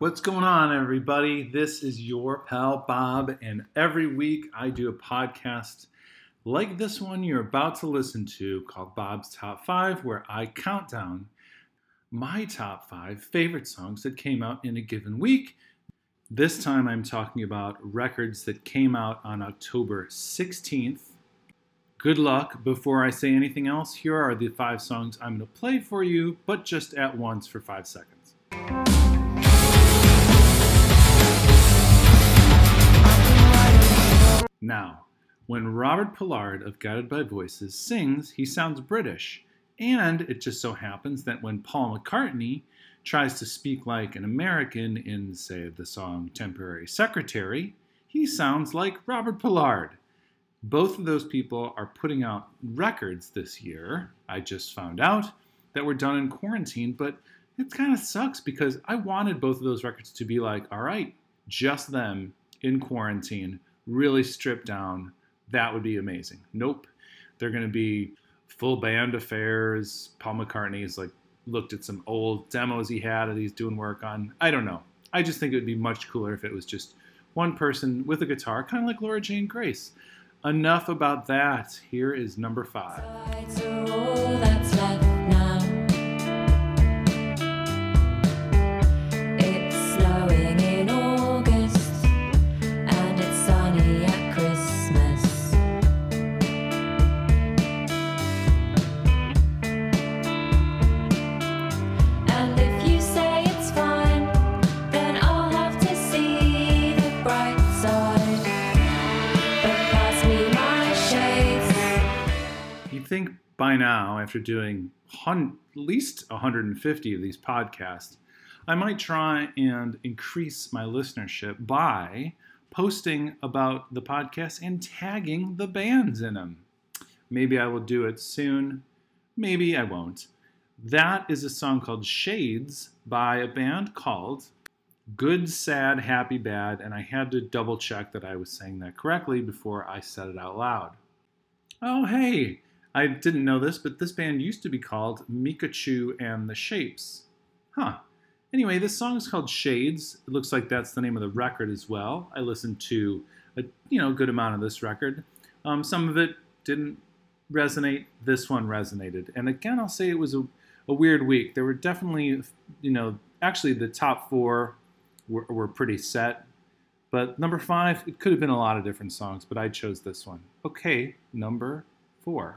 What's going on, everybody? This is your pal Bob, and every week I do a podcast like this one you're about to listen to called Bob's Top 5, where I count down my top five favorite songs that came out in a given week. This time I'm talking about records that came out on October 16th. Good luck. Before I say anything else, here are the five songs I'm going to play for you, but just at once for five seconds. Now, when Robert Pollard of Guided by Voices sings, he sounds British. And it just so happens that when Paul McCartney tries to speak like an American in, say, the song Temporary Secretary, he sounds like Robert Pollard. Both of those people are putting out records this year. I just found out that were done in quarantine, but it kind of sucks because I wanted both of those records to be like, all right, just them in quarantine, really stripped down. That would be amazing. Nope. They're going to be full band affairs. Paul McCartney's like looked at some old demos he had that he's doing work on. I don't know. I just think it would be much cooler if it was just one person with a guitar, kind of like Laura Jane Grace. Enough about that. Here is number five. You'd think by now, after doing hun- at least 150 of these podcasts, I might try and increase my listenership by posting about the podcast and tagging the bands in them. Maybe I will do it soon. Maybe I won't. That is a song called Shades by a band called Good, Sad, Happy, Bad, and I had to double check that I was saying that correctly before I said it out loud. Oh, hey, I didn't know this, but this band used to be called Micachu and the Shapes. Huh. Anyway, this song is called Shades. It looks like that's the name of the record as well. I listened to a you know good amount of this record. Um, some of it didn't resonate. This one resonated. And again, I'll say it was a, a weird week. There were definitely you know actually the top four were, were pretty set. But number five, it could have been a lot of different songs, but I chose this one. Okay, number four.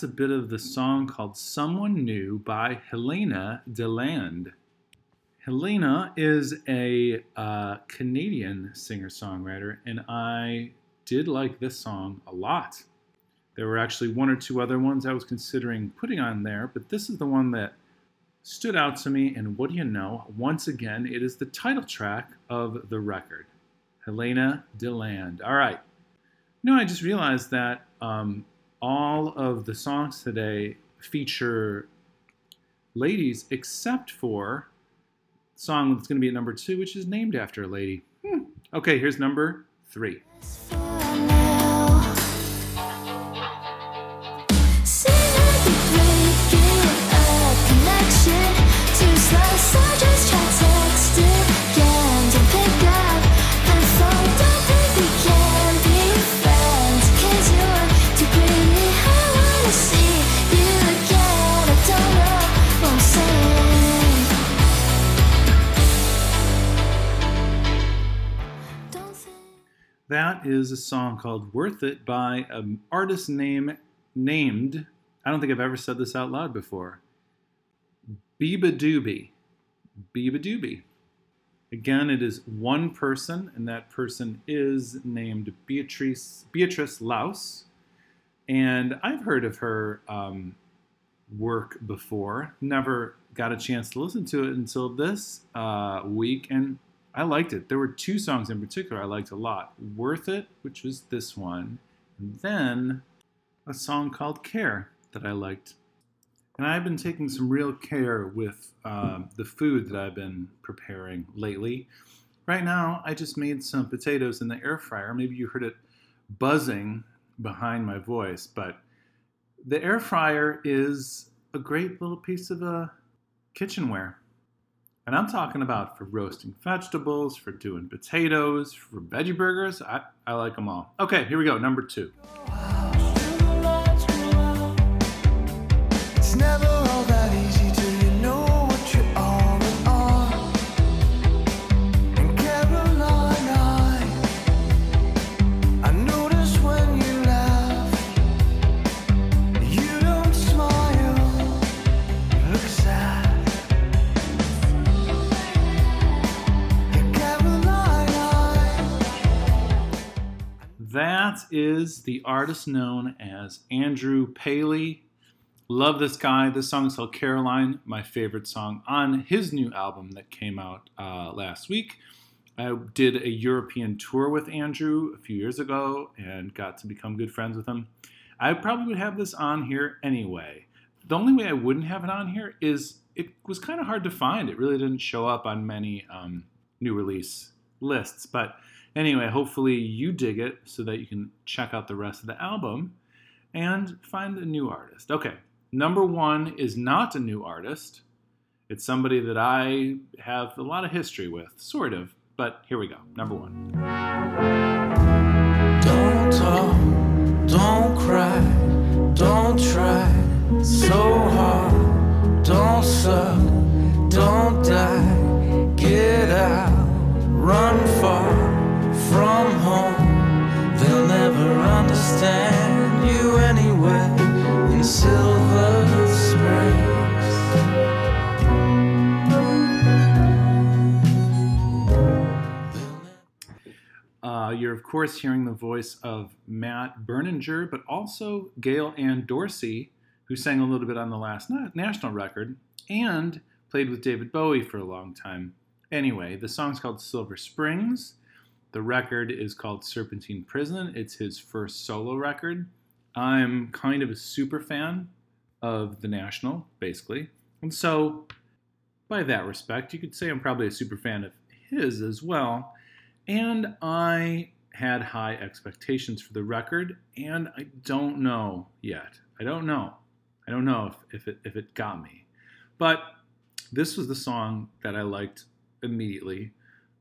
That's a bit of the song called Someone New by Helena Deland. Helena is a uh, Canadian singer songwriter, and I did like this song a lot. There were actually one or two other ones I was considering putting on there, but this is the one that stood out to me. And what do you know? Once again, it is the title track of the record Helena Deland. All right. No, I just realized that um, all of the songs today feature ladies except for song that's going to be at number two, which is named after a lady. Hmm. Okay, here's number three. That is a song called Worth It by an artist name named, I don't think I've ever said this out loud before, beabadoobee. Biba Doobie. Again, it is one person, and that person is named Beatrice Beatrice Laus. And I've heard of her um, work before. Never got a chance to listen to it until this uh, week, and I liked it. There were two songs in particular I liked a lot Worth It, which was this one, and then a song called Care that I liked. And I've been taking some real care with um, the food that I've been preparing lately. Right now, I just made some potatoes in the air fryer. Maybe you heard it buzzing behind my voice, but the air fryer is a great little piece of uh, kitchenware. And I'm talking about for roasting vegetables, for doing potatoes, for veggie burgers. I, I like them all. Okay, here we go. Number two. Is the artist known as Andrew Paley. Love this guy. This song is called Caroline, my favorite song on his new album that came out uh, last week. I did a European tour with Andrew a few years ago and got to become good friends with him. I probably would have this on here anyway. The only way I wouldn't have it on here is it was kind of hard to find. It really didn't show up on many um, new release lists. But anyway, hopefully you dig it so that you can check out the rest of the album and find a new artist. Okay, number one is not a new artist. It's somebody that I have a lot of history with, sort of. But here we go. Number one. Don't talk, don't cry, don't try so hard. You're, of course, hearing the voice of Matt Berninger, but also Gail Ann Dorsey, who sang a little bit on the last na- national record and played with David Bowie for a long time. Anyway, the song's called Silver Springs. The record is called Serpentine Prison. It's his first solo record. I'm kind of a super fan of The National, basically. And so, by that respect, you could say I'm probably a super fan of his as well. And I had high expectations for the record, and I don't know yet. I don't know. I don't know if, if, it, if it got me. But this was the song that I liked immediately.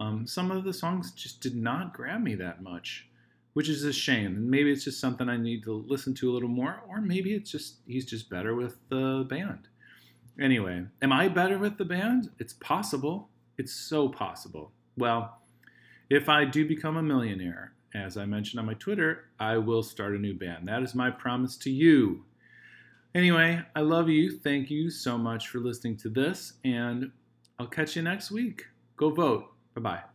Um, some of the songs just did not grab me that much, which is a shame. And maybe it's just something I need to listen to a little more, or maybe it's just he's just better with the band. Anyway, am I better with the band? It's possible. It's so possible. Well, if I do become a millionaire, as I mentioned on my Twitter, I will start a new band. That is my promise to you. Anyway, I love you. Thank you so much for listening to this, and I'll catch you next week. Go vote. Bye bye.